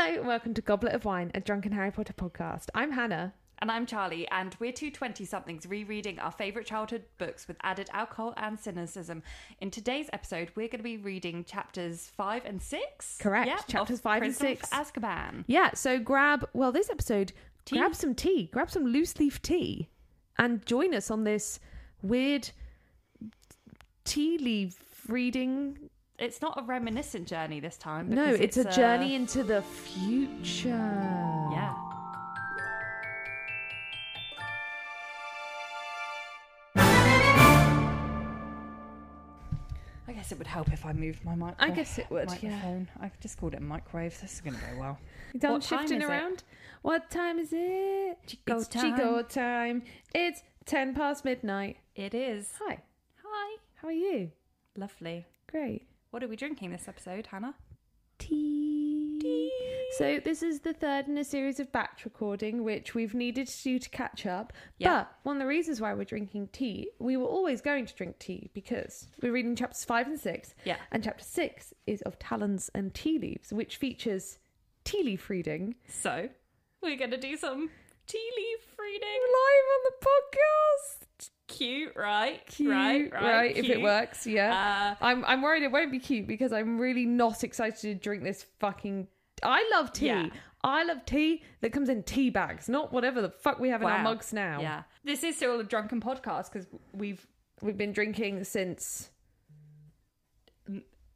Hello, and welcome to Goblet of Wine, a drunken Harry Potter podcast. I'm Hannah. And I'm Charlie, and we're two 20 somethings rereading our favourite childhood books with added alcohol and cynicism. In today's episode, we're going to be reading chapters 5 and 6. Correct, Yep, chapters five and Prisoner of six. Azkaban. Yeah, so grab, well, this episode, Tea? grab some tea, grab some loose leaf tea, and join us on this weird tea leaf reading. It's not a reminiscent journey this time. No, because it's, a uh, journey into the future. Yeah. I guess it would help if I moved my mic. I guess it would, yeah. I've just called it a microwave. This is going to go well. You done What time shifting is it? around? What time is it? Chico it's time. Chico time. It's 10 past midnight. It is. Hi, Hi. how are you? Lovely. Great. What are we drinking this episode, Hannah? Tea. So this is the third in a series of batch recording, which we've needed to do to catch up. Yeah. But one of the reasons why we're drinking tea, we were always going to drink tea because we're reading chapters five and six. Yeah. And chapter six is of talons and tea leaves, which features tea leaf reading So, we're going to do some tea leaf reading. live on the podcast. Cute, right? Cute, right, right. If it works, yeah. Uh, I'm I'm worried it won't be cute because I'm really not excited to drink this fucking. I love tea. Yeah. I love tea that comes in tea bags, not whatever the fuck we have in our mugs now. yeah. This is still a drunken podcast because we've We've been drinking since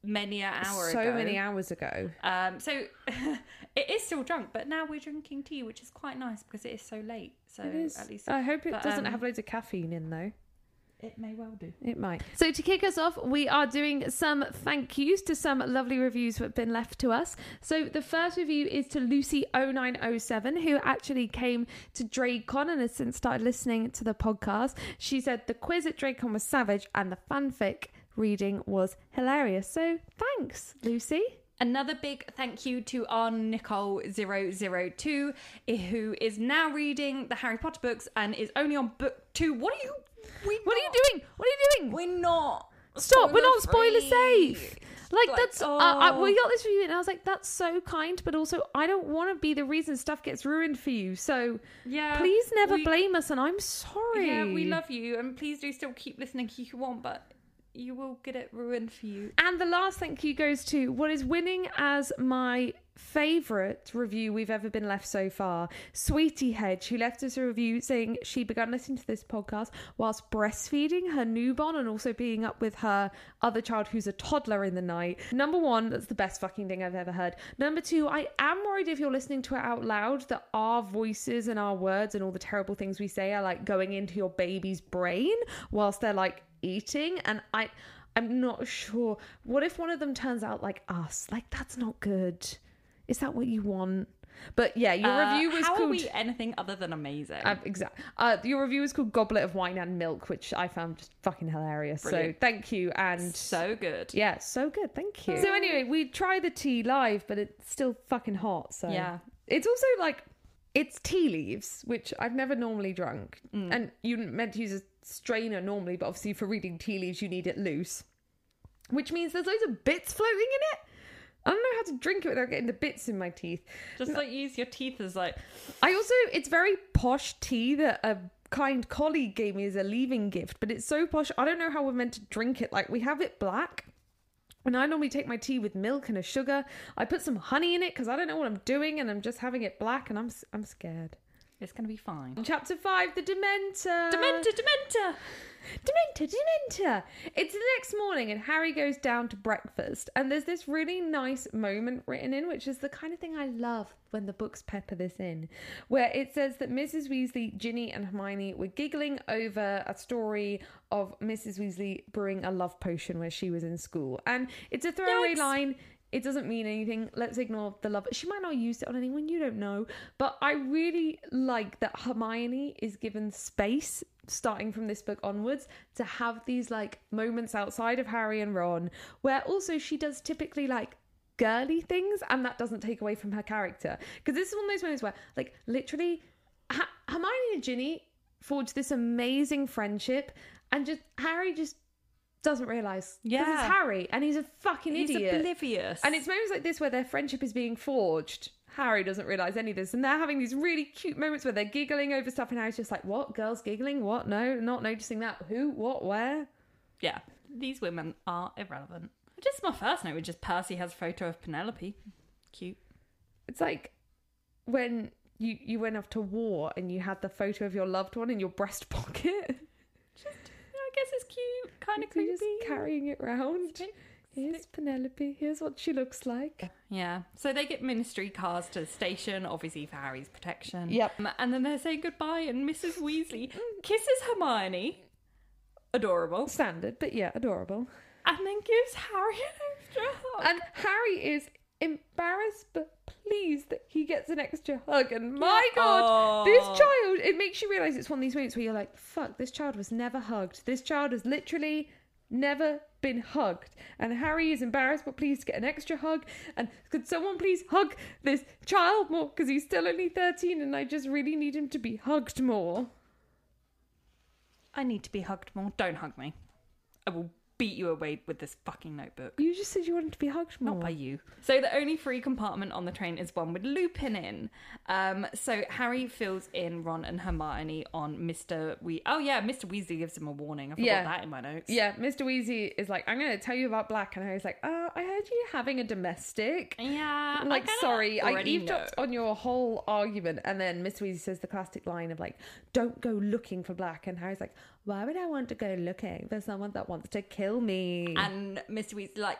many an hour so ago. many hours ago. Um, so it is still drunk, but now we're drinking tea, which is quite nice because it is so late. So It is. at least I hope it but, doesn't um, have loads of caffeine in though. it may well do. It might. So to kick us off, we are doing some thank yous to some lovely reviews that have been left to us. So the first review is to Lucy0907, who actually came to DrakeCon and has since started listening to the podcast. She said the quiz at DrakeCon was savage and the fanfic reading was hilarious. So thanks, Lucy. Another big thank you to our Nicole002, who is now reading the Harry Potter books and is only on book two. What are you? We What are you doing? What are you doing? We're not. Stop, we're not spoiler spoiler-free. safe. Like, Like, that's uh, I, oh. we got this review and I was like, that's so kind, but also I don't want to be the reason stuff gets ruined for you. So Yeah. please never we- blame us, and I'm sorry. Yeah, we love you, and please do still keep listening if you want, but you will get it ruined for you. And the last thank you goes to what is winning as my favorite review we've ever been left so far. Sweetie Hedge, who left us a review saying she began listening to this podcast whilst breastfeeding her newborn and also being up with her other child who's a toddler in the night. Number one, that's the best fucking thing I've ever heard. Number two, I am worried if you're listening to it out loud that our voices and our words and all the terrible things we say are like going into your baby's brain whilst they're like eating and I I'm not sure. What if one of them turns out like us? Like that's not good. Is that what you want? But yeah, your Uh, review was how called are we anything other than amazing? uh, exact. Uh, your review was called Goblet of Wine and Milk, which I found just fucking hilarious. Brilliant. So thank you and so good. yeah, so good. Thank you. So anyway, we try the tea live, but it's still fucking hot. So Yeah. it's also like it's tea leaves, which I've never normally drunk, Mm. and you meant to use a strainer normally, but obviously for reading tea leaves you need it loose, which means there's loads of bits floating in it. I don't know how to drink it without getting the bits in my teeth. Just like use your teeth as like I also, it's very posh tea that a kind colleague gave me as a leaving gift, but it's so posh. I don't know how we're meant to drink it. Like, we have it black. And I normally take my tea with milk and a sugar. I put some honey in it because I don't know what I'm doing, and I'm just having it black, and I'm I'm scared. It's gonna be fine. Chapter five, the Dementor. Dementor, Dementor. Dementor, Dementor. It's the next morning, and Harry goes down to breakfast. And there's this really nice moment written in, which is the kind of thing I love when the books pepper this in, where it says that Mrs. Weasley, Ginny, and Hermione were giggling over a story of Mrs. Weasley brewing a love potion where she was in school. And it's a throwaway Yikes. line. It doesn't mean anything. Let's ignore the love. She might not use it on anyone, you don't know. But I really like that Hermione is given space, starting from this book onwards, to have these like moments outside of Harry and Ron, where also she does typically like girly things, and that doesn't take away from her character. Because this is one of those moments where, like, literally, ha- Hermione and Ginny forge this amazing friendship, and just Harry just doesn't realize. because it's Harry, and he's a fucking He's idiot. oblivious. And it's moments like this where their friendship is being forged. Harry doesn't realise any of this, and they're having these really cute moments where they're giggling over stuff, and Harry's just like, "What? Girls giggling? What? No, not noticing that. Who? What? Where?" Yeah, these women are irrelevant. Just my first note was just Percy has a photo of Penelope. Cute. It's like when you you went off to war and you had the photo of your loved one in your breast pocket. Yeah, I guess it's cute. Kind of creepy. just carrying it around. Stick, Here's Penelope. Here's what she looks like. Yeah. So they get ministry cars to the station, obviously for Harry's protection. Yep. Um, And then they're saying goodbye, and Mrs. Weasley kisses Hermione. Adorable. Standard, but yeah, adorable. And then gives Harry an extra hug. And Harry is embarrassed but pleased that he gets an extra hug. And my god, this child, it makes you realise it's one of these moments where you're like, fuck, this child was never hugged. This child has literally never been hugged. And Harry is embarrassed but pleased to get an extra hug. And could someone please hug this child more? Because he's still only 13 and I just really need him to be hugged more. I need to be hugged more. Don't hug me. I will beat you away with this fucking notebook. You just said you wanted to be hugged more. Not by you. So the only free compartment on the train is one with Lupin in. Um, so Harry fills in Ron and Hermione on Mr. We. Oh yeah, Mr. Weasley gives him a warning. I forgot Yeah. that in my notes. Yeah, Mr. Weasley is like, I'm going to tell you about Black. And Harry's like, oh, I heard you having a domestic. Yeah. I'm like, I sorry, I eavesdropped on your whole argument. And then Miss Weasley says the classic line of like, don't go looking for Black. And Harry's like, why would I want to go looking for someone that wants to kill me? And Mr. Weasley like,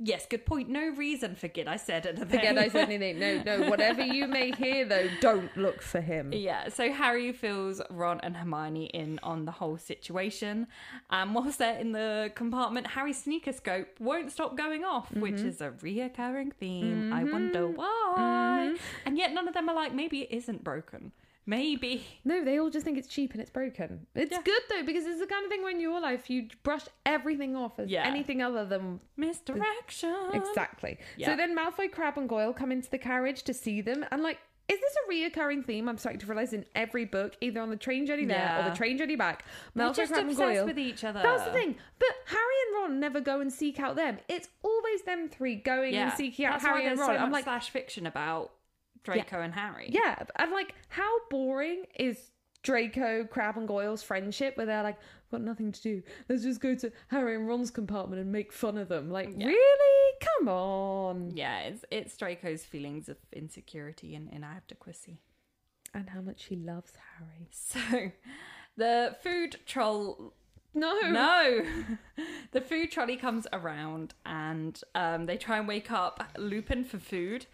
yes, good point. No reason. Forget I said anything. Forget I said anything. No, no, whatever you may hear though, don't look for him. Yeah, so Harry fills Ron and Hermione in on the whole situation. And whilst they're in the compartment, Harry's Sneakoscope won't stop going off, which Mm-hmm. is a reoccurring theme. I wonder why. Mm-hmm. And yet none of them are like, maybe it isn't broken. Maybe. No, they all just think it's cheap and it's broken. It's Yeah. good though because it's the kind of thing when your life you brush everything off as Yeah. anything other than Misdirection. Exactly. Yeah. So then Malfoy, Crabbe, and Goyle come into the carriage to see them, and like, is this a reoccurring theme? I'm starting to realize in every book, either on the train journey there or the train journey back. Malfoy, just Crabbe, and Goyle. with each other. That's the thing. But Harry and Ron never go and seek out them. It's always them three going and seeking out That's Harry and Ron. so I'm like, slash fiction about Draco and Harry. yeah. I'm like, how boring is Draco, Crabbe, and Goyle's friendship where they're like, got nothing to do. Let's just go to Harry and Ron's compartment and make fun of them. Like, Yeah. really? Come on. Yeah, it's it's Draco's feelings of insecurity and inadequacy. And how much he loves Harry. So, the food troll. No. No! the food trolley comes around and um, they try and wake up Lupin for food,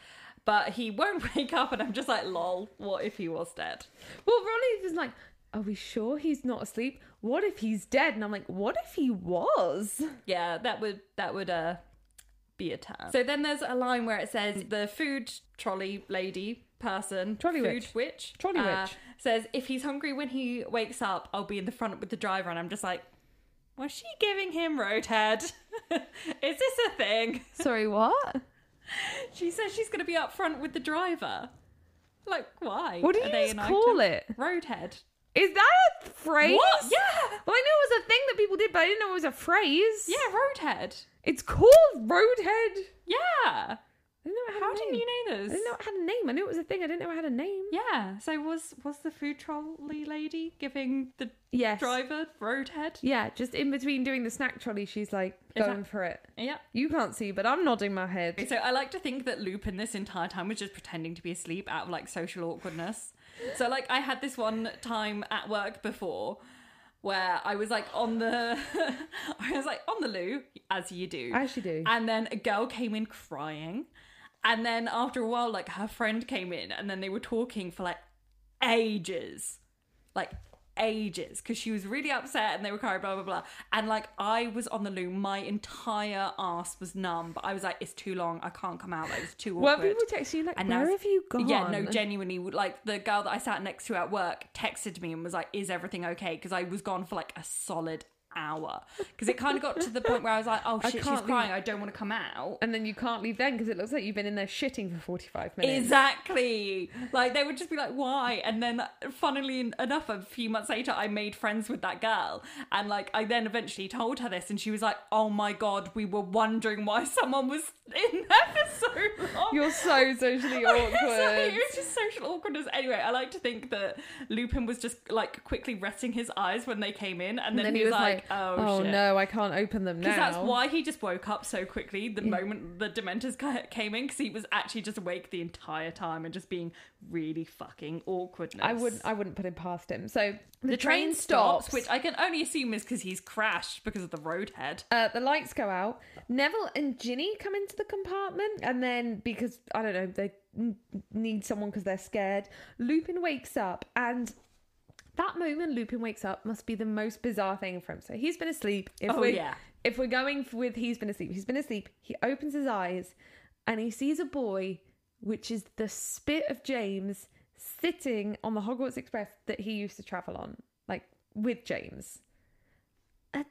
but he won't wake up, and I'm just like, lol, what if he was dead? Well, Ronnie is like, are we sure he's not asleep? What if he's dead? And I'm like, what if he was? Yeah, that would that would uh be a turn. So then there's a line where it says the food trolley lady person, Trolley food witch. witch, Trolley uh, witch. says if he's hungry when he wakes up, I'll be in the front with the driver, and I'm just like. Was she giving him roadhead? Is this a thing? Sorry, what? She says she's going to be up front with the driver. Like, why? What do you they just call item? it? Roadhead. Is that a phrase? What? Yeah. Well, I knew it was a thing that people did, but I didn't know it was a phrase. Yeah, roadhead. It's called Roadhead. Yeah. I didn't know it had How didn't name. you know this? I didn't know it had a name. I knew it was a thing. I didn't know it had a name. Yeah. So was was the food trolley lady giving the Yes. driver roadhead? Yeah, just in between doing the snack trolley, she's like Is going that- for it. Yeah. You can't see, but I'm nodding my head. So I like to think that Lupin this entire time was just pretending to be asleep out of like social awkwardness. So like I had this one time at work before where I was like on the I was like on the loo as you do. As you do. And then a girl came in crying. And then after a while like her friend came in and then they were talking for like ages. Like ages. Because she was really upset and they were crying blah blah blah. And like i was on the loo my entire ass was numb. But i was like it's too long. I can't come out. Like it's too Well, awkward. people text you like, And where now- have you gone? yeah, no, genuinely, like the girl that I sat next to at work texted me and was like, "Is everything okay?" Because I was gone for like a solid hour because it kind of got to the point where I was like, oh shit, she's leave- crying. I don't want to come out. And then you can't leave then because it looks like you've been in there shitting for 45 minutes. Exactly. Like they would just be like, "Why?" And then, funnily enough, a few months later, I made friends with that girl, and like I then eventually told her this, and she was like, "Oh my god, we were wondering why someone was in there for so long." You're so socially awkward. it was just social awkwardness. Anyway, I like to think that Lupin was just like quickly resting his eyes when they came in, and and then he was like, "Oh, oh shit." no, I can't open them now. Because that's why he just woke up so quickly the moment the Dementors came in, because he was actually just awake the entire time and just being really fucking awkwardness. I wouldn't. I wouldn't put him past him. So the, the train stops, which I can only assume is because he's crashed because of the roadhead. Uh, the lights go out. Neville and Ginny come into the compartment, and then because I don't know, they need someone because they're scared. Lupin wakes up, and that moment Lupin wakes up must be the most bizarre thing for him. So he's been asleep. If Oh, we're, yeah. If we're going with he's been asleep, he's been asleep. He opens his eyes, and he sees a boy, which is the spit of James, sitting on the Hogwarts Express that he used to travel on, like with James. Uh,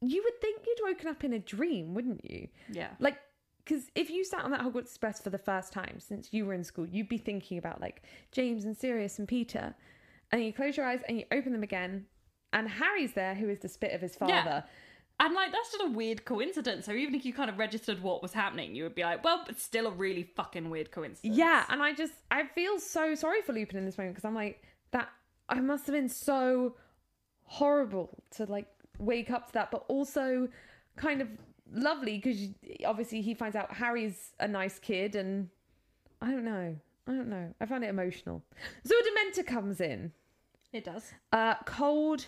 you would think you'd woken up in a dream, wouldn't you? Yeah. Like, because if you sat on that Hogwarts Express for the first time since you were in school, you'd be thinking about like James and Sirius and Peter. And you close your eyes and you open them again, and Harry's there, who is the spit of his father. Yeah. And like that's just a weird coincidence. So even if you kind of registered what was happening, you would be like, well, it's still a really fucking weird coincidence. Yeah, and I just I feel so sorry for Lupin in this moment because I'm like that I must have been so horrible to like wake up to that, but also kind of lovely because obviously he finds out Harry's a nice kid, and I don't know, I don't know, I found it emotional. So a Dementor comes in, It does. uh, cold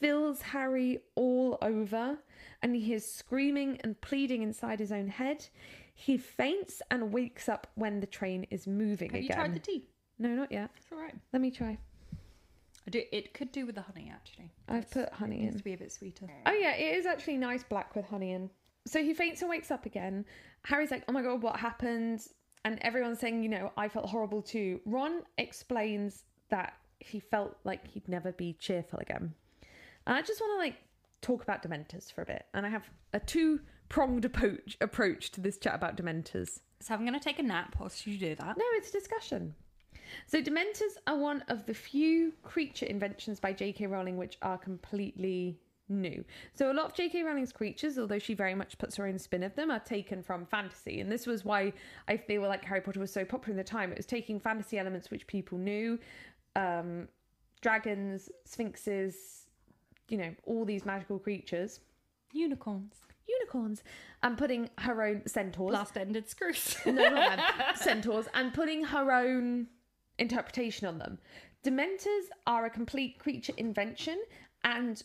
fills Harry all over, and he hears screaming and pleading inside his own head. He faints and wakes up when the train is moving Have you again. tried the tea? No, not yet. It's all right. Let me try. I do. It could do with the honey actually. I've It's- put honey it needs to be a bit sweeter. Oh yeah, it is actually nice black with honey in. So he faints and wakes up again. Harry's like, "Oh my god, what happened?" And everyone's saying, "You know, I felt horrible too." Ron explains that he felt like he'd never be cheerful again. And I just want to like talk about Dementors for a bit, and I have a two pronged approach approach to this chat about Dementors. So I'm gonna take a nap whilst you do that. No, it's a discussion. So, Dementors are one of the few creature inventions by J.K. Rowling which are completely new. So, a lot of J.K. Rowling's creatures, although she very much puts her own spin of them, are taken from fantasy. And this was why I feel like Harry Potter was so popular in the time. It was taking fantasy elements which people knew um, dragons, sphinxes, you know, all these magical creatures, Unicorns. unicorns, and putting her own centaurs Blast-ended Skrewts. no, not them. centaurs and putting her own interpretation on them. Dementors are a complete creature invention, and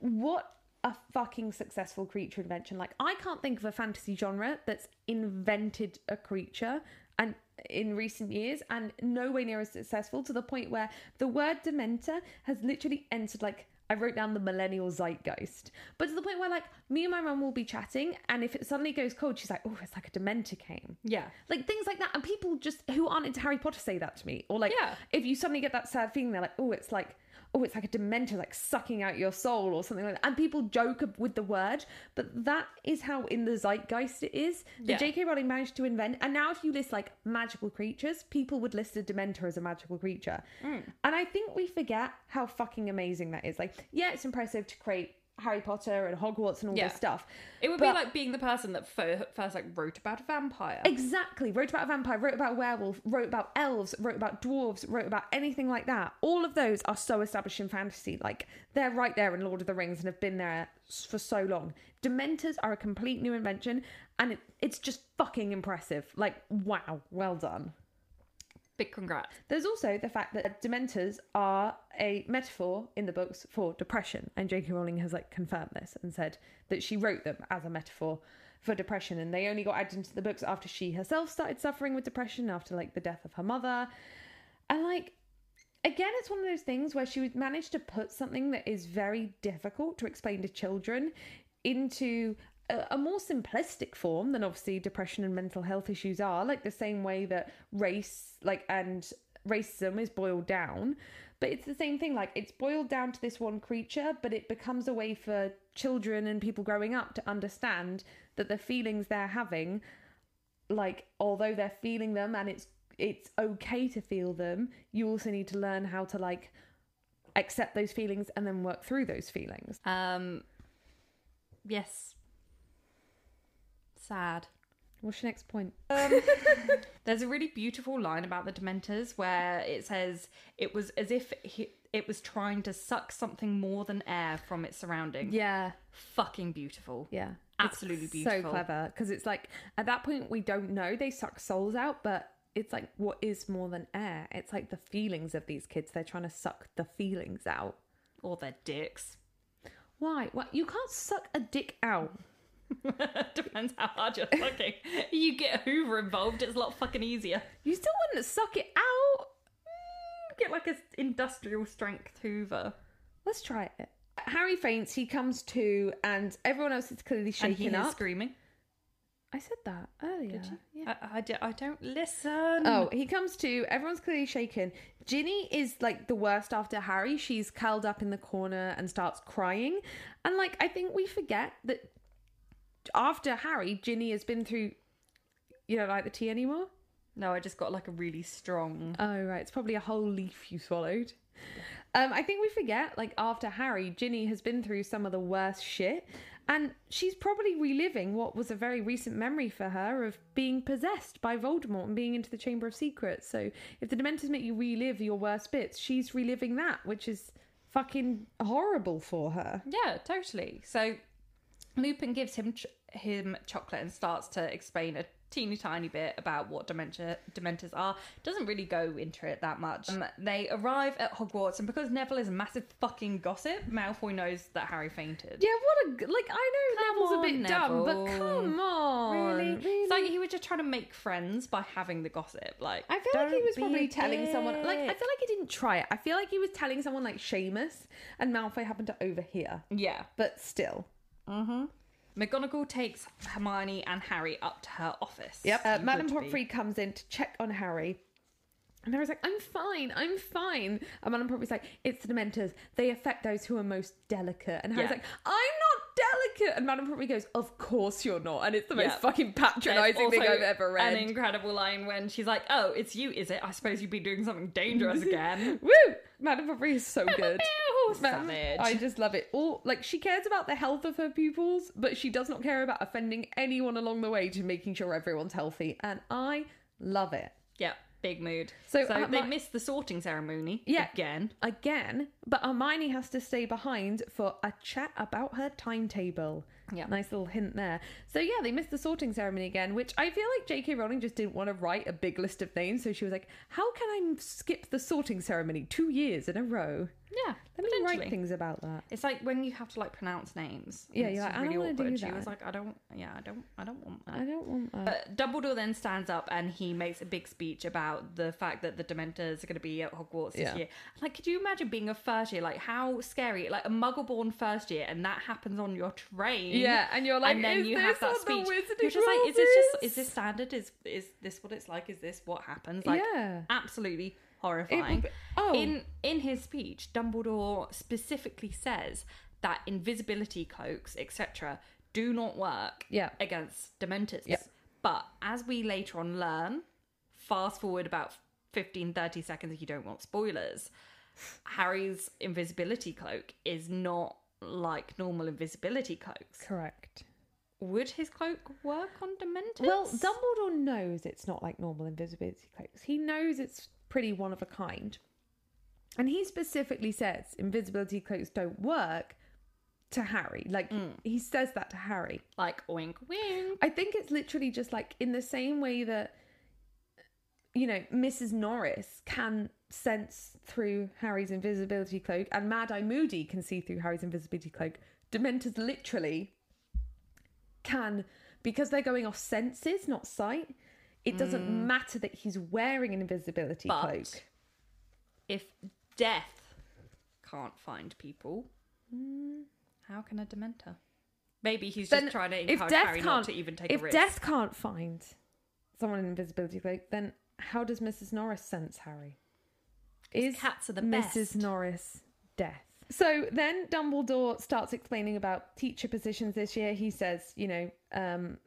what a fucking successful creature invention! Like, I can't think of a fantasy genre that's invented a creature and in recent years and no way near as successful to the point where the word dementor has literally entered like I wrote down the millennial zeitgeist, but to the point where like me and my mum will be chatting, and if it suddenly goes cold, she's like, "Oh, it's like a dementor came." yeah. like things like that and people just who aren't into harry potter say that to me or like Yeah. if you suddenly get that sad feeling they're like oh it's like oh it's like a dementor like sucking out your soul or something like that and people joke with the word but that is how in the zeitgeist it is the Yeah. jk rowling managed to invent and now if you list like magical creatures people would list a dementor as a magical creature Mm. and i think we forget how fucking amazing that is like yeah it's impressive to create harry potter and hogwarts and all Yeah. this stuff It would But- be like being the person that fir- first like wrote about a vampire. Exactly. Wrote about a vampire, wrote about werewolf, wrote about elves, wrote about dwarves, wrote about anything like that. All of those are so established in fantasy. Like, they're right there in Lord of the Rings and have been there for so long. Dementors are a complete new invention, and it, it's just fucking impressive. Like, wow, well done. Big congrats. There's also the fact that dementors are a metaphor in the books for depression, and J.K. Rowling has like confirmed this and said that she wrote them as a metaphor for depression, and they only got added into the books after she herself started suffering with depression after like the death of her mother, and like again, it's one of those things where she would manage to put something that is very difficult to explain to children into a, more simplistic form than obviously depression and mental health issues are like the same way that race like and racism is boiled down. But it's the same thing. Like it's boiled down to this one creature, but it becomes a way for children and people growing up to understand that the feelings they're having, like although they're feeling them and it's it's okay to feel them, you also need to learn how to like accept those feelings and then work through those feelings. Um. Yes. Sad. What's your next point? Um, there's a really beautiful line about the Dementors where it says it was as if he, it was trying to suck something more than air from its surroundings. Yeah, Fucking beautiful. yeah. Absolutely It's beautiful. So clever because it's like at that point we don't know they suck souls out, but it's like what is more than air? It's like the feelings of these kids. They're trying to suck the feelings out. Or their dicks. Why? What? You can't suck a dick out. Depends how hard you're sucking. you get Hoover involved, it's a lot fucking easier. You still wouldn't suck it out. Mm, get like a industrial strength Hoover. Let's try it. Harry faints. He comes to, and everyone else is clearly shaking And he shaken is up. screaming. I said that earlier. Yeah. I, I, do- I don't listen. Oh, he comes to. Everyone's clearly shaken. Ginny is like the worst after Harry. She's curled up in the corner and starts crying. And like, I think we forget that after Harry, Ginny has been through. You don't like the tea anymore? No, I just got like a really strong. Oh, right. It's probably a whole leaf you swallowed. Um, I think we forget, like, after Harry, Ginny has been through some of the worst shit. And she's probably reliving what was a very recent memory for her of being possessed by Voldemort and being into the Chamber of Secrets. So if the Dementors make you relive your worst bits, she's reliving that, which is fucking horrible for her. Yeah, totally. So Lupin gives him ch- him chocolate and starts to explain a teeny tiny bit about what dementia dementors are. Doesn't really go into it that much. Um, they arrive at Hogwarts, and because Neville is a massive fucking gossip, Malfoy knows that Harry fainted. Yeah, what a. Like, I know Come Neville's a on, bit dumb, but Neville. come on. Really? It's like he was just trying to make friends by having the gossip. Like I feel like he don't was be probably telling someone. Like I dick. feel like he didn't try it. I feel like he was telling someone like Seamus, and Malfoy happened to overhear. yeah. But still, McGonagall takes Hermione and Harry up to her office. yep. Uh, Madame. Pomfrey comes in to check on Harry. And Harry's like, I'm fine, I'm fine. And Madame Pomfrey's like, it's the Dementors. They affect those who are most delicate. And Harry's Yeah. like, I'm not delicate. And Madame Pomfrey goes, Of course you're not. And it's the most Yeah. fucking patronising thing I've ever read. An incredible line when she's like, "Oh, it's you, is it? I suppose you'd be doing something dangerous again." Woo! Madame Pomfrey is so good. Man, savage. I just love it. All like she cares about the health of her pupils, but she does not care about offending anyone along the way to making sure everyone's healthy, and I love it. Yeah, big mood. So, So, they my- missed the sorting ceremony. Yeah. again. Again, but Hermione has to stay behind for a chat about her timetable. Yeah. Nice little hint there. So yeah, they missed the sorting ceremony again, which I feel like J.K. Rowling just didn't want to write a big list of names, so she was like, "How can I skip the sorting ceremony two years in a row? Yeah, Let me potentially. write things about that." It's like when you have to like pronounce names. Yeah, you're like, I don't wanna do. She that. was like, I don't. Yeah, I don't. I don't want that. I don't want that. But Dumbledore then stands up and he makes a big speech about the fact that the Dementors are going to be at Hogwarts this year. Like, could you imagine being a first year? Like, how scary! Like a Muggle-born first year, and that happens on your train. Yeah, and you're like, and then "Is you this have that on the speech. Wizarding You're just like, is this just is this standard? Is is this what it's like? Is this what happens? Like, yeah. absolutely horrifying. be- oh. In in his speech, Dumbledore specifically says that invisibility cloaks, etc., do not work Yeah. against Dementors. Yep. But as we later on learn, fast forward about 15, 30 seconds if you don't want spoilers, Harry's invisibility cloak is not like normal invisibility cloaks. Correct. Would his cloak work on Dementors? Well, Dumbledore knows it's not like normal invisibility cloaks. He knows it's pretty one of a kind. And he specifically says invisibility cloaks don't work to Harry. Like, mm. he says that to Harry. like wink, wink. I think it's literally just like in the same way that, you know, Mrs. Norris can sense through Harry's invisibility cloak and Mad Eye Moody can see through Harry's invisibility cloak. Dementors literally can, because they're going off senses, not sight. It doesn't matter that he's wearing an invisibility But cloak. if death can't find people, how can a Dementor? Maybe he's just trying to if encourage death Harry can't, not to even take a risk. If death can't find someone in invisibility cloak, then how does Mrs. Norris sense Harry? is cats are the Mrs. best. Norris death. So then Dumbledore starts explaining about teacher positions this year. He says, you know, um,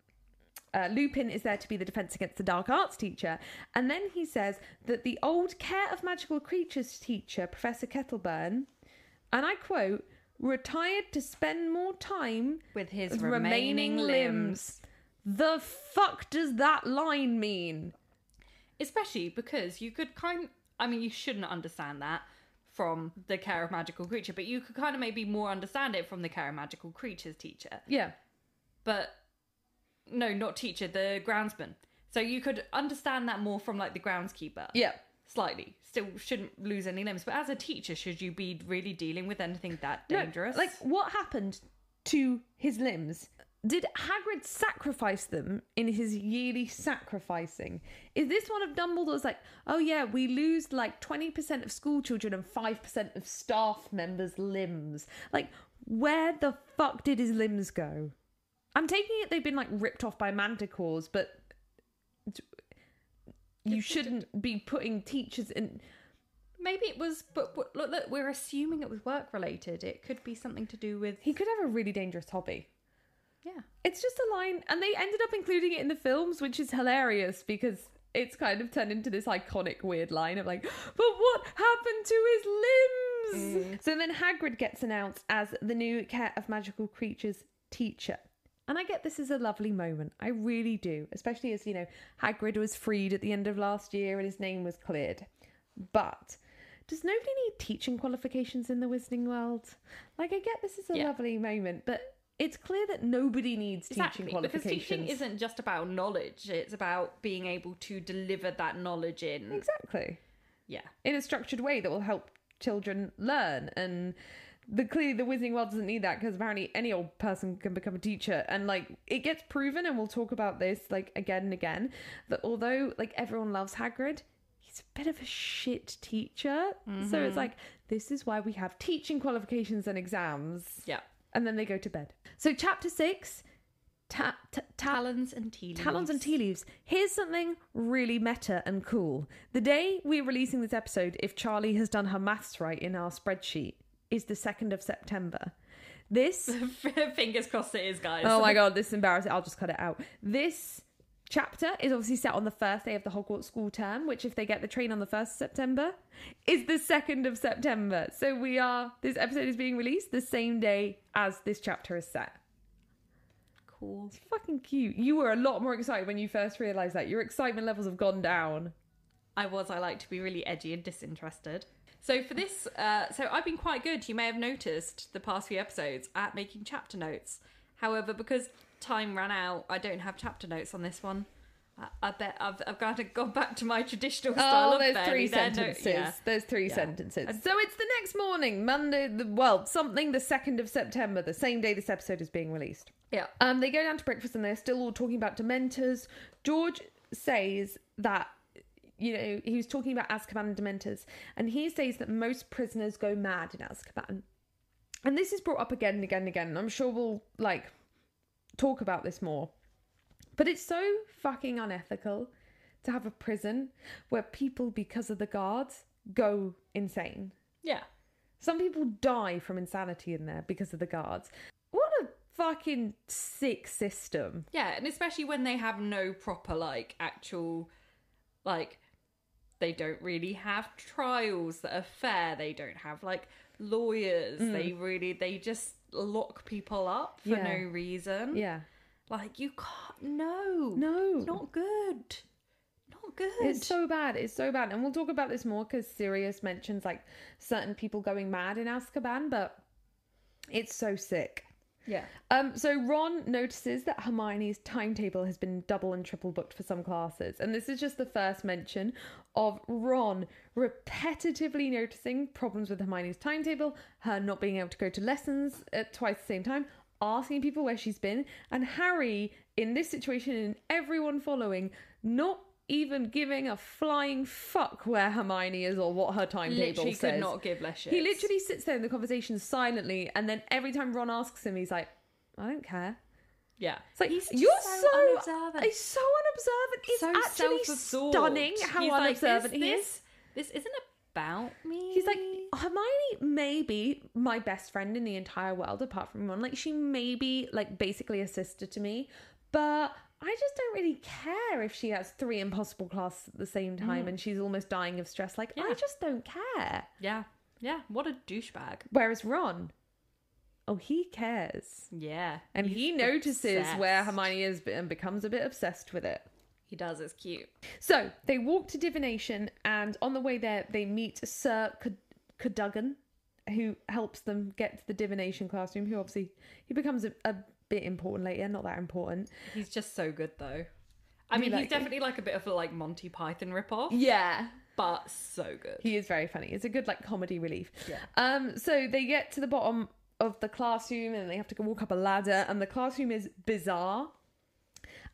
uh, Lupin is there to be the defense against the dark arts teacher. And then he says that the old care of magical creatures teacher, Professor Kettleburn, and I quote, retired to spend more time With his with remaining, limbs. The fuck does that line mean? Especially because you could kind I mean, you shouldn't understand that from the care of magical creature, but you could kind of maybe more understand it from the care of magical creatures teacher. Yeah. But no, not teacher, the groundsman. So you could understand that more from like the groundskeeper. Yeah. Slightly. Still shouldn't lose any limbs. But as a teacher, should you be really dealing with anything that No, dangerous? like, what happened to his limbs? Did Hagrid sacrifice them in his yearly sacrificing? Is this one of Dumbledore's like, oh yeah, we lose like 20% of school children and 5% of staff members' limbs? Like, where the fuck did his limbs go? I'm taking it they've been like ripped off by manticores, but you shouldn't be putting teachers in. Maybe it was, but but look, look, we're assuming it was work related. It could be something to do with. He could have a really dangerous hobby. Yeah. It's just a line, and they ended up including it in the films, which is hilarious because it's kind of turned into this iconic weird line of like, but what happened to his limbs? Mm. So then Hagrid gets announced as the new Care of Magical Creatures teacher. And I get this is a lovely moment. I really do. Especially as, you know, Hagrid was freed at the end of last year and his name was cleared. But does nobody need teaching qualifications in the Wizarding world? Like, I get this is a Yeah. lovely moment, but it's clear that nobody needs Exactly, teaching because qualifications. teaching isn't just about knowledge; it's about being able to deliver that knowledge in. Exactly. Yeah, In a structured way that will help children learn. And the clearly the Wizarding world doesn't need that because apparently any old person can become a teacher. And like it gets proven, and we'll talk about this like again and again, that although like everyone loves Hagrid, he's a bit of a shit teacher. So it's mm-hmm. like this is why we have teaching qualifications and exams. yeah. And then they go to bed. So chapter six, ta- ta- ta- Talons and tea leaves. Talons and tea leaves. Here's something really meta and cool. The day we're releasing this episode, if Charlie has done her maths right in our spreadsheet, is the 2nd of September. This, Fingers crossed it is, guys. oh my god, this is embarrassing. I'll just cut it out. This chapter is obviously set on the first day of the Hogwarts school term, which, if they get the train on the 1st of September, is the 2nd of September. So we are, this episode is being released the same day as this chapter is set. Cool. It's fucking cute. You were a lot more excited when you first realised that. Your excitement levels have gone down. I was. I like to be really edgy and disinterested. So for this, uh, so I've been quite good. You may have noticed the past few episodes at making chapter notes. However, because time ran out, I don't have chapter notes on this one. I, I bet I've, I've got to go back to my traditional style Oh, of there's Benny. three no- sentences. yeah. There's three Yeah. sentences. So it's the next morning, Monday, the, well, something the 2nd of September, the same day this episode is being released. Yeah. Um, they go down to breakfast and they're still all talking about Dementors. George says that, you know, he was talking about Azkaban and Dementors, and he says that most prisoners go mad in Azkaban. And this is brought up again and again and again, and I'm sure we'll, like, talk about this more. But it's so fucking unethical to have a prison where people, because of the guards, go insane. Yeah. Some people die from insanity in there because of the guards. What a fucking sick system. Yeah, and especially when they have no proper like actual like they don't really have trials that are fair. They don't have like lawyers. Mm. They really they just lock people up for Yeah. no reason. Yeah. Like you can't no. No. Not good. Not good. It's so bad. It's so bad. And we'll talk about this more because Sirius mentions like certain people going mad in Azkaban, but it's so sick. Yeah. Um, so Ron notices that Hermione's timetable has been double and triple booked for some classes, and this is just the first mention of Ron repetitively noticing problems with Hermione's timetable, her not being able to go to lessons at twice the same time, asking people where she's been, and Harry in this situation and everyone following not even giving a flying fuck where Hermione is or what her timetable Literally says. could not give less shit. He literally sits there in the conversation silently, and then every time Ron asks him, he's like, "I don't care." Yeah. It's like He's you're so, so unobservant. He's so unobservant. It's so actually self-absorbed. stunning how He's like, unobservant this, he is. This isn't about me. He's like Hermione may be my best friend in the entire world apart from Ron. Like she may be like basically a sister to me, but I just don't really care if she has three impossible classes at the same time mm. and she's almost dying of stress. Like I just don't care. yeah, yeah. What a douchebag. Whereas Ron, oh, he cares. Yeah, And he notices where obsessed. Hermione is and becomes a bit obsessed with it. He does. It's cute. So they walk to divination, and on the way there, they meet Sir Cad- Cadogan, who helps them get to the divination classroom. Who obviously he becomes a, a bit important later, not that important. He's just so good though. I mean, like he's definitely like a bit of a like Monty Python ripoff, Yeah, but so good. he is very funny. It's a good like comedy relief. Yeah. Um. So they get to the bottom of the classroom, and they have to go walk up a ladder, and the classroom is bizarre.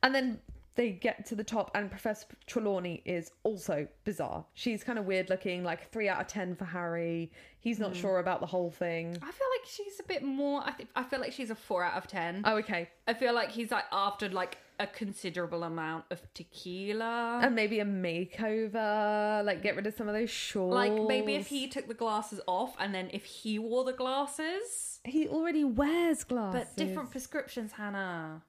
And then they get to the top, and Professor Trelawney is also bizarre. She's kind of weird looking, like three out of ten for Harry. He's not hmm. sure about the whole thing. I feel like she's a bit more. I think I feel like she's a four out of ten. Oh, okay. I feel like he's like after like a considerable amount of tequila. And maybe a makeover, like get rid of some of those shawls. like maybe if he took the glasses off and then if he wore the glasses, he already wears glasses, but different prescriptions, Hannah.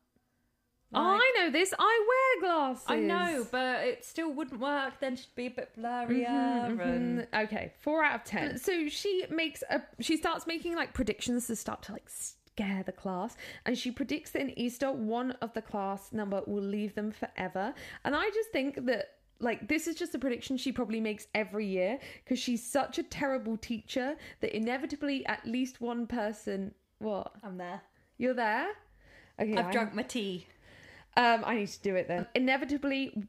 Oh, I know this. I wear glasses. I know, but it still wouldn't work. Then she'd be a bit blurrier. and... Mm, okay, four out of ten. So she makes a. She starts making like predictions to start to like scare the class, and she predicts that in Easter, one of the class number will leave them forever. And I just think that. Like this is just a prediction she probably makes every year because she's such a terrible teacher that inevitably at least one person. What? I'm there. You're there? Okay. I've I- drunk my tea. Um, I need to do it then. Inevitably,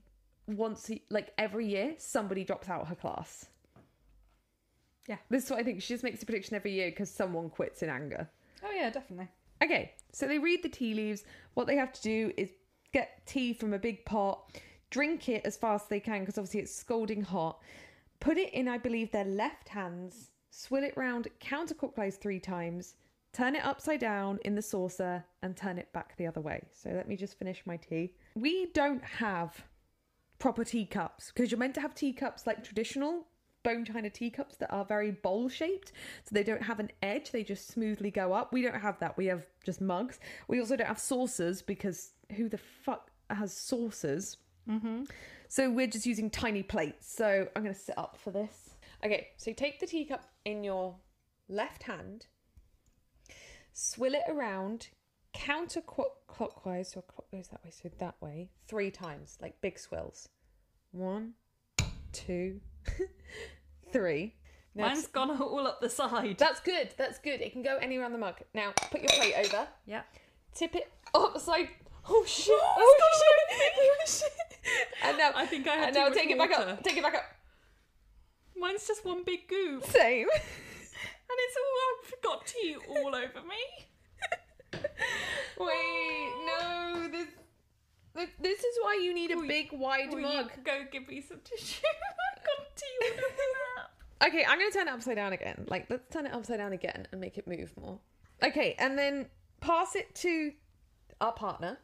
once like every year, somebody drops out of her class. Yeah. This is what I think. She just makes a prediction every year because someone quits in anger. Oh yeah, definitely. Okay, so they read the tea leaves. What they have to do is get tea from a big pot, drink it as fast as they can because obviously it's scalding hot. Put it in, I believe, their left hands. Swill it round counterclockwise three times. Turn it upside down in the saucer and turn it back the other way. So let me just finish my tea. We don't have proper teacups because you're meant to have teacups like traditional bone china teacups that are very bowl shaped. So they don't have an edge they just smoothly go up. We don't have that. We have just mugs. We also don't have saucers because who the fuck has saucers? Mm-hmm. so we're just using tiny plates. So i'm going to sit up for this. Okay so take the teacup in your left hand swill it around counterclockwise so clock goes that way so that way three times like big swills. One two three. Now Mine's gone all up the side. that's good that's good. It can go anywhere on the mug. Now put your plate over. Yeah. tip it upside oh shit. Oh shit. oh shit and now I think I had and now take it back up take it back up. Mine's just one big goop, same it's all I've got tea all over me. wait no this this- is why you need a Will big wide mug go give me some tissue? I've got tea all over my lap. Okay, I'm gonna turn it upside down again. Like, let's turn it upside down again and make it move more. Okay, and then pass it to our partner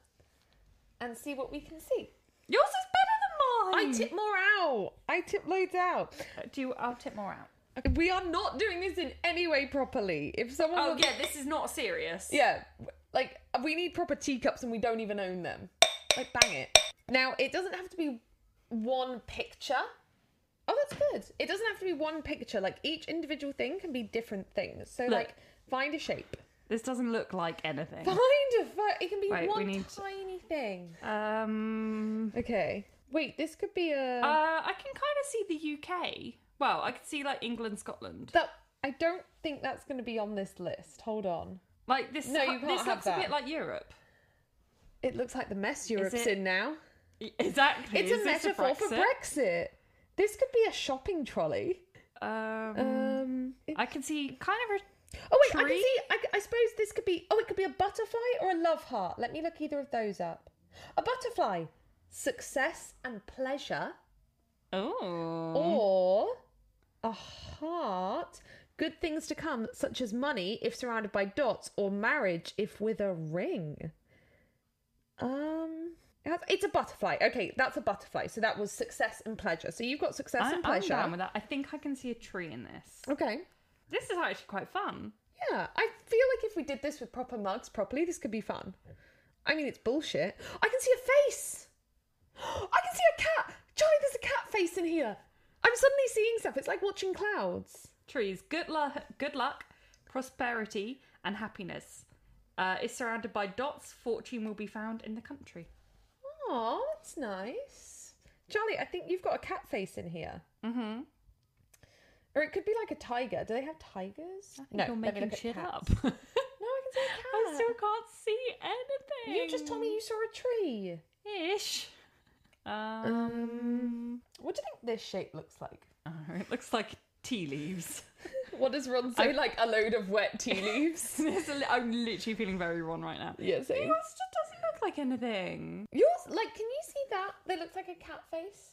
and see what we can see. Yours is better than mine. I tip more out. I tip loads out. Do you, I'll tip more out. We are not doing this in any way properly. If someone, Oh yeah, this is not serious. yeah, like we need proper teacups and we don't even own them. Like, bang it. Now, it doesn't have to be one picture. Oh, that's good. It doesn't have to be one picture. Like each individual thing can be different things. So, Look. like, find a shape. This doesn't look like anything. Find a pho- It can be we one need to- tiny thing. Um. Okay. Wait, this could be a. Uh, I can kind of see the UK. Well, I could see like England, Scotland. that I don't think that's going to be on this list. Hold on. Like this. No, you can't this have looks a bit like Europe. It looks like the mess Europe's it- in now. Exactly. It's Is a this metaphor for Brexit? Brexit. This could be a shopping trolley. Um, Um. it- I can see kind of a oh wait, I can tree? see. I, I suppose this could be. Oh, it could be a butterfly or a love heart. Let me look either of those up. A butterfly, success and pleasure, oh. or a heart, good things to come, such as money if surrounded by dots, or marriage if with a ring. Um, It's a butterfly. Okay, that's a butterfly. So that was success and pleasure. So you've got success I, and I'm pleasure. down with that. I think I can see a tree in this. Okay. This is actually quite fun. Yeah, I feel like if we did this with proper mugs properly, this could be fun. I mean, it's bullshit. I can see a face. I can see a cat. Charlie, there's a cat face in here. I'm suddenly seeing stuff. It's like watching clouds. Trees, good luck, good luck, prosperity, and happiness. Uh, is surrounded by dots. Fortune will be found in the country. Oh, that's nice. Charlie, I think you've got a cat face in here. Mm-hmm. Or it could be like a tiger. Do they have tigers? I think no, you're making shit up. No, I can see a cat. I still can't see anything. You just told me you saw a tree. ish. Um, What do you think this shape looks like? oh, it looks like tea leaves. What does Ron say? I- Like a load of wet tea leaves? Li- I'm literally feeling very wrong right now. yes, Yours just doesn't look like anything. Yours, like, can you see that? That looks like a cat face.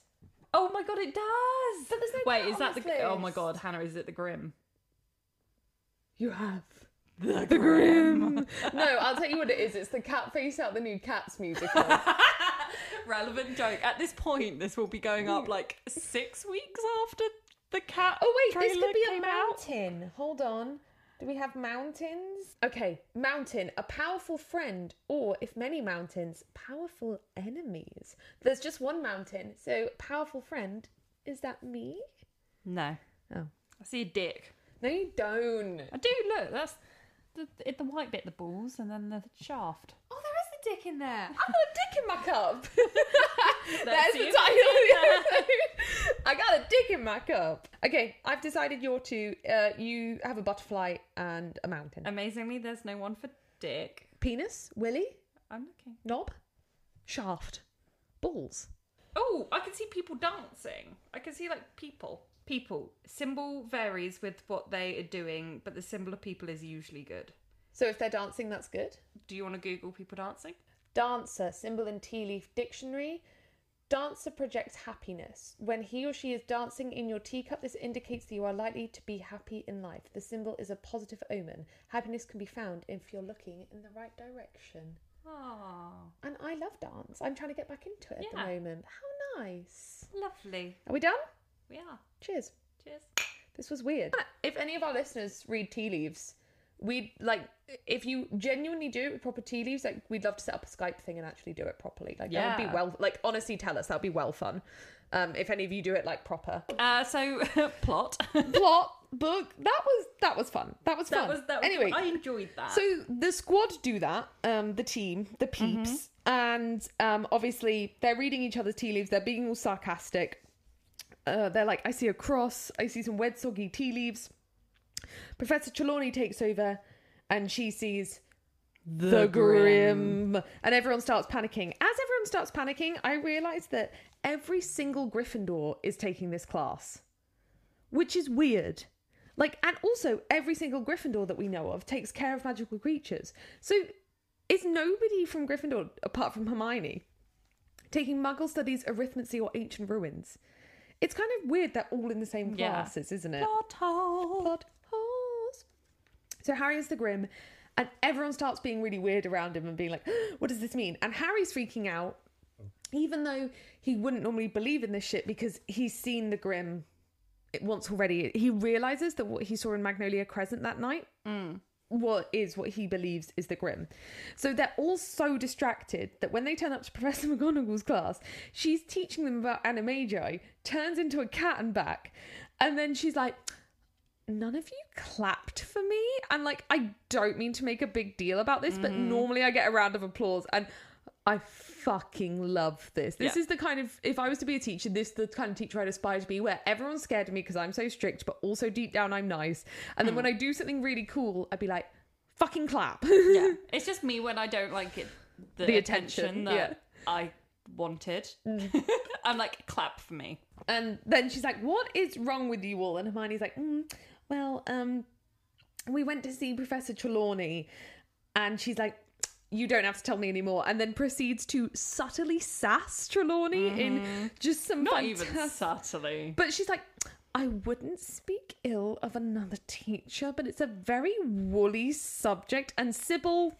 Oh my god, it does. But there's no Wait, is that the? Oh my god, Hannah, is it the Grim? You have. The, Grim. no, I'll tell you what it is. It's the cat face out the new Cats musical. Relevant joke. At this point, this will be going up hmm. like six weeks after the cat. oh wait, this could be a came out. mountain. Hold on. Do we have mountains? Okay, mountain, a powerful friend, or if many mountains, powerful enemies. There's just one mountain, so powerful friend. Is that me? No, Oh. I see a dick. No, you don't. I do look. That's the the, white bit, the balls, and then the shaft. Oh, there is a dick in there. I've got a dick in my cup. There's That's the title. I got a dick in my cup. Okay, I've decided you're two. Uh, you have a butterfly and a mountain. Amazingly, there's no one for dick. Penis, willy, I'm looking. knob, shaft, balls. Oh, I can see people dancing. I can see like people. People. Symbol varies with what they are doing, but the symbol of people is usually good. So if they're dancing, that's good. Do you want to Google people dancing? Dancer, symbol in tea leaf dictionary. Dancer projects happiness. When he or she is dancing in your teacup, this indicates that you are likely to be happy in life. The symbol is a positive omen. Happiness can be found if you're looking in the right direction. Oh, And I love dance. I'm trying to get back into it at Yeah. the moment. How nice. lovely. Are we done? We are. Cheers. Cheers. This was weird. If any of our listeners read tea leaves, we'd like if you genuinely do it with proper tea leaves, like we'd love to set up a Skype thing and actually do it properly. Like that would be well like honestly tell us, that'd be well fun. Um if any of you do it like proper. Uh, so plot. Plot, book, that was that was fun. That was that fun. was that. Was, anyway, I enjoyed that. So the squad do that, um, the team, the peeps, and um, obviously they're reading each other's tea leaves. They're being all sarcastic. Uh, they're like, I see a cross. I see some wet, soggy tea leaves. Professor Trelawney takes over, and she sees the, grim. and everyone starts panicking. As everyone starts panicking, I realise that every single Gryffindor is taking this class, which is weird. Like, and also every single Gryffindor that we know of takes care of magical creatures. So, is nobody from Gryffindor apart from Hermione taking Muggle studies, arithmancy, or ancient runes? It's kind of weird they're all in the same Yeah. classes, isn't it? plot hole. Plot holes. So Harry is the Grim, and everyone starts being really weird around him and being like, "What does this mean?" And Harry's freaking out, even though he wouldn't normally believe in this shit because he's seen the Grim once already. He realizes that what he saw in Magnolia Crescent that night. Mm. What is what he believes is the Grim. So they're all so distracted that when they turn up to Professor McGonagall's class, she's teaching them about Animagi, turns into a cat and back, and then she's like, none of you clapped for me and like i don't mean to make a big deal about this but mm. normally i get a round of applause and i fucking love this this Yeah. is the kind of if i was to be a teacher this is the kind of teacher i'd aspire to be where everyone's scared of me because i'm so strict but also deep down i'm nice and then mm. when i do something really cool i'd be like fucking clap yeah, it's just me when I don't like it. The, The attention, attention, that. I wanted. Mm. I'm like, clap for me. And then she's like, "What is wrong with you all?" And Hermione's like, mm, "Well, um, we went to see Professor Trelawney," and she's like, "You don't have to tell me anymore." And then proceeds to subtly sass Trelawney in just some Not even subtly. But she's like, I wouldn't speak ill of another teacher, but it's a very woolly subject. And Sybil,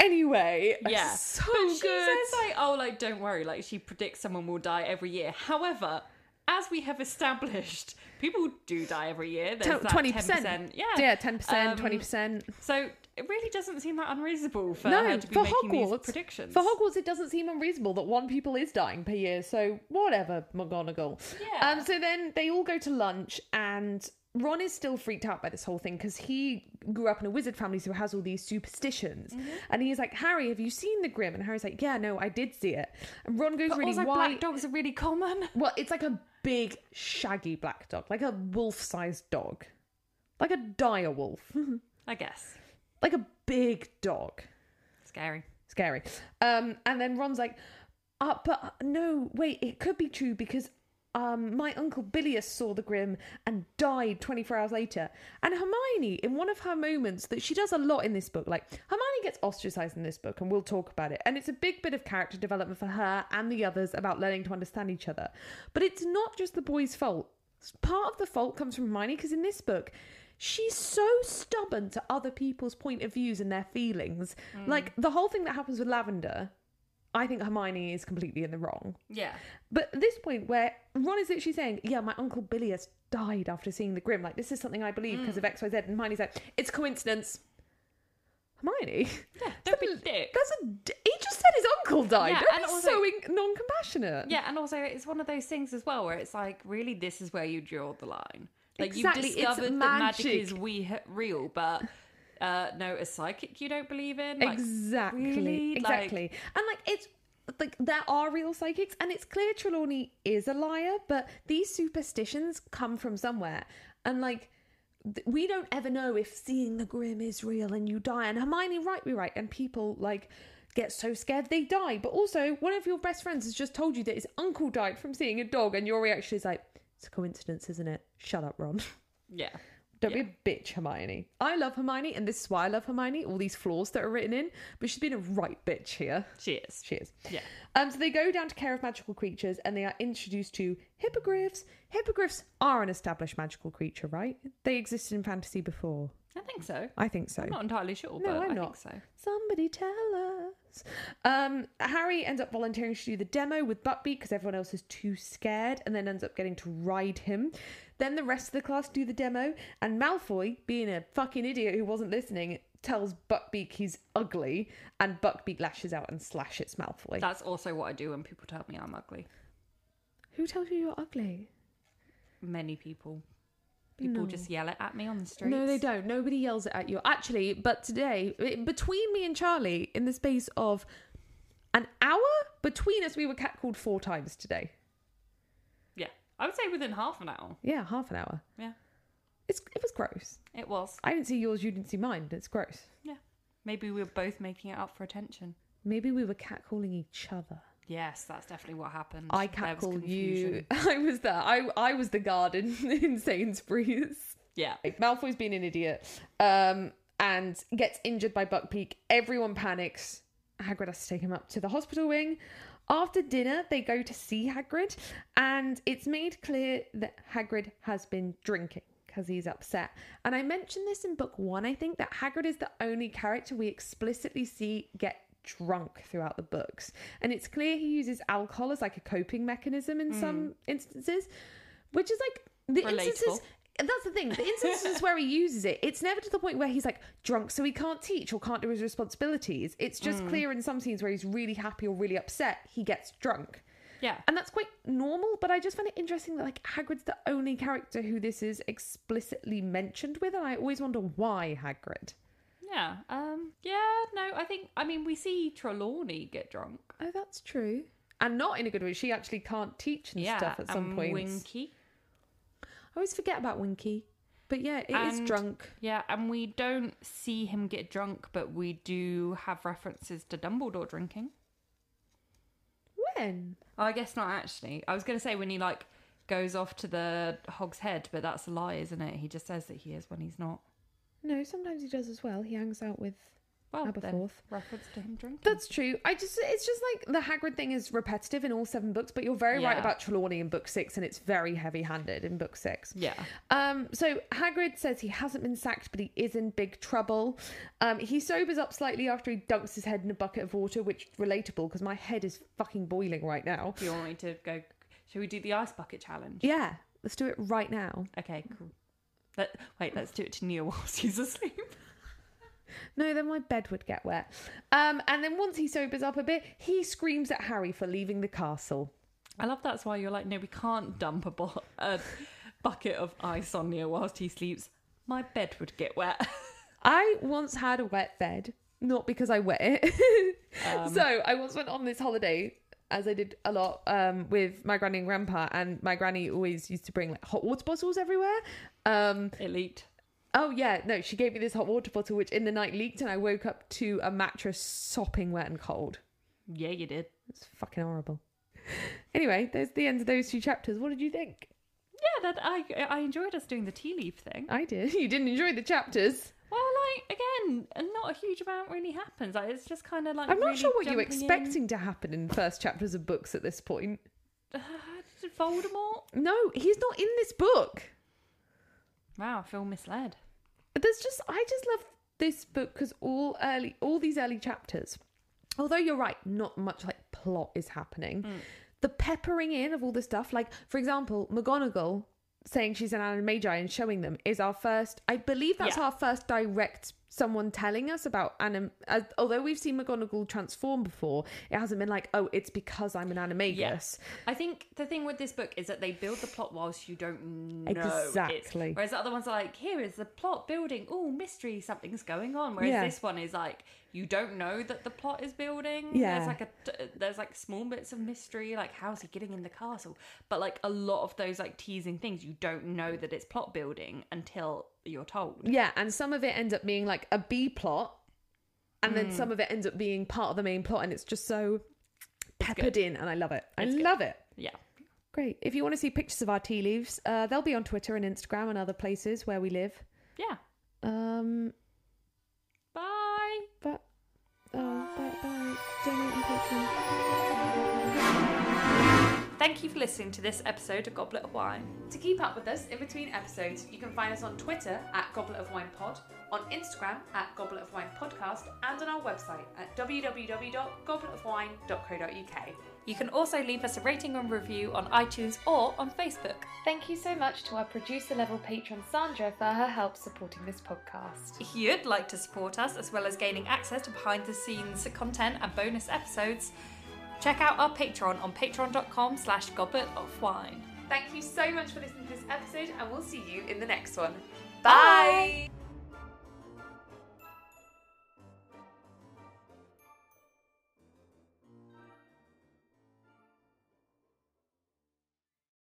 Anyway, Yeah. so but she good. says like, oh, like don't worry, like she predicts someone will die every year. However, as we have established, people do die every year. There's Twenty 10%. percent, Yeah. yeah, ten percent, Um, twenty percent. So it really doesn't seem that unreasonable for No, her to be for Hogwarts, predictions. for Hogwarts, it doesn't seem unreasonable that one people is dying per year. So whatever, McGonagall. Yeah. Um. So then they all go to lunch, and Ron is still freaked out by this whole thing because he grew up in a wizard family, so has all these superstitions. Mm-hmm. And he's like, Harry, have you seen the Grim? And Harry's like, Yeah, no, I did see it. And Ron goes, but Really, also, why? black dogs are really common. Well, it's like a big, shaggy black dog, like a wolf-sized dog, like a dire wolf, I guess. like a big dog. Scary. Scary. Um, and then Ron's like, uh, but uh, no, wait, it could be true because um, my uncle Bilius saw the Grim and died 24 hours later. And Hermione, in one of her moments that she does a lot in this book, like Hermione gets ostracized in this book, and we'll talk about it. And it's a big bit of character development for her and the others about learning to understand each other. But it's not just the boys' fault. Part of the fault comes from Hermione because in this book, she's so stubborn to other people's point of views and their feelings. Like the whole thing that happens with Lavender, I think Hermione is completely in the wrong. Yeah. But at this point, where Ron is literally saying, "Yeah, my uncle Billy has died after seeing the Grim. Like this is something I believe because of mm. XYZ. And Hermione's like, "It's coincidence." Hermione, Yeah. Don't be a dick. that's a. d- He just said his uncle died. Yeah, Don't and be also- so in- non-compassionate. Yeah, and also it's one of those things as well where it's like, really, this is where you draw the line. Like Exactly, you've discovered that magic magic. is we real, but uh, no, a psychic you don't believe in. Like, exactly really? exactly. And like it's like there are real psychics and it's clear trelawney is a liar but these superstitions come from somewhere. And like th- we don't ever know if seeing the grim is real and you die. And hermione right be right. And people like get so scared they die. But also one of your best friends has just told you that his uncle died from seeing a dog and your reaction is like it's a coincidence isn't it? Shut up ron. Yeah, don't be a bitch, Hermione. I love Hermione, and this is why I love Hermione. All these flaws that are written in, but she's been a right bitch here. she is. She is. Yeah. Um. So they go down to care of magical creatures, and they are introduced to hippogriffs. Hippogriffs are an established magical creature, right? They existed in fantasy before. I think so. I think so. I'm not entirely sure, No, but I'm I not. think so. Somebody tell us. Um, Harry ends up volunteering to do the demo with Buckbeak because everyone else is too scared, and then ends up getting to ride him. Then the rest of the class do the demo, and Malfoy, being a fucking idiot who wasn't listening, tells Buckbeak he's ugly, and Buckbeak lashes out and slashes Malfoy. That's also what I do when people tell me I'm ugly. Who tells you you're ugly? Many people. People No. just yell it at me on the street. No, they don't. Nobody yells it at you. Actually, but today, eh, between me and Charlie, in the space of an hour between us, we were catcalled four times today. Yeah, I would say within half an hour. Yeah, half an hour. Yeah, It's it was gross. it was. I didn't see yours, you didn't see mine. It's gross. Yeah, maybe we were both making it up for attention. Maybe we were catcalling each other. Yes, that's definitely what happened. I was catcalled you. I was there. I I was the guard in, in Sainsbury's. Yeah, Malfoy's been an idiot, um, and gets injured by Buckbeak. Everyone panics. Hagrid has to take him up to the hospital wing. After dinner, they go to see Hagrid, and it's made clear that Hagrid has been drinking because he's upset. And I mentioned this in book one, I think, that Hagrid is the only character we explicitly see get drunk throughout the books. And it's clear he uses alcohol as like a coping mechanism in mm. some instances, which is like the Relatable. instances. That's the thing. The instances where he uses it, it's never to the point where he's like drunk, so he can't teach or can't do his responsibilities. It's just mm. clear in some scenes where he's really happy or really upset, he gets drunk. yeah. And that's quite normal, but I just find it interesting that like Hagrid's the only character who this is explicitly mentioned with, and I always wonder why Hagrid. Yeah. Um. Yeah. No. I think. I mean, we see Trelawney get drunk. Oh, that's true. And not in a good way. She actually can't teach and yeah. stuff at some point. Winky. I always forget about Winky. But yeah, it is And- drunk. Yeah, and we don't see him get drunk, but we do have references to Dumbledore drinking. When? Oh, I guess not actually. I was going to say when he like goes off to the Hog's Head, but that's a lie, isn't it? He just says that he is when he's not. No, sometimes he does as well. He hangs out with Well, Aberforth. reference to him drinking. That's true. I just it's just like the Hagrid thing is repetitive in all seven books, but you're very right Yeah. about Trelawney in book six, and it's very heavy-handed in book six. yeah. Um, so Hagrid says he hasn't been sacked, but he is in big trouble. Um, he sobers up slightly after he dunks his head in a bucket of water, which relatable because my head is fucking boiling right now. Do you want me to go? Shall we do the ice bucket challenge? Yeah, let's do it right now. Okay, cool. Let, wait, let's do it to Neil whilst he's asleep. No, then my bed would get wet. Um, and then once he sobers up a bit, he screams at Harry for leaving the castle. I love that's why you're like, no, we can't dump a, bo- a bucket of ice on Neil whilst he sleeps. My bed would get wet. I once had a wet bed, not because I wet it. so I once went on this holiday, as I did a lot, um, with my granny and grandpa, and my granny always used to bring like hot water bottles everywhere. Um, it leaked. oh yeah, no, she gave me this hot water bottle, which in the night leaked, and I woke up to a mattress sopping wet and cold. Yeah, you did. It's fucking horrible. Anyway, there's the end of those two chapters. What did you think? Yeah, that I I enjoyed us doing the tea leaf thing. I did. You didn't enjoy the chapters. Well, like again, and not a huge amount really happens. Like it's just kind of like I'm not really sure what you're jumping in. expecting to happen in first chapters of books at this point. Uh, Voldemort. No, he's not in this book. Wow, I feel misled. There's just I just love this book because all early all these early chapters, although you're right, not much like plot is happening. The peppering in of all the stuff, like for example, McGonagall saying she's an animagi and showing them is our first. I believe that's Yeah. our first direct someone telling us about anim. Uh, although we've seen McGonagall transform before, it hasn't been like, oh, it's because I'm an animagus. Yes. I think the thing with this book is that they build the plot whilst you don't know. Exactly. Whereas the other ones are like, here is the plot building. Oh, mystery, something's going on. Whereas Yeah. this one is like, you don't know that the plot is building. Yeah. There's like a there's like small bits of mystery, like how's he getting in the castle? But like a lot of those like teasing things, you don't know that it's plot building until you're told. Yeah, and some of it ends up being like a B plot, and then some of it ends up being part of the main plot, and it's just so peppered in, and I love it. I It's good. love it. Yeah. Great. If you want to see pictures of our tea leaves, uh, they'll be on Twitter and Instagram and other places where we live. Yeah. Um, oh, bye bye. Donate and Patreon. Thank you for listening to this episode of Goblet of Wine. To keep up with us in between episodes, you can find us on Twitter at Goblet of Wine Pod, on Instagram at Goblet of Wine Podcast, and on our website at www.gobletofwine.co.uk. You can also leave us a rating and review on iTunes or on Facebook. Thank you so much to our producer level patron Sandra for her help supporting this podcast. If you'd like to support us as well as gaining access to behind the scenes content and bonus episodes, check out our Patreon on patreon.com slash goblet of wine. Thank you so much for listening to this episode, and we'll see you in the next one. Bye.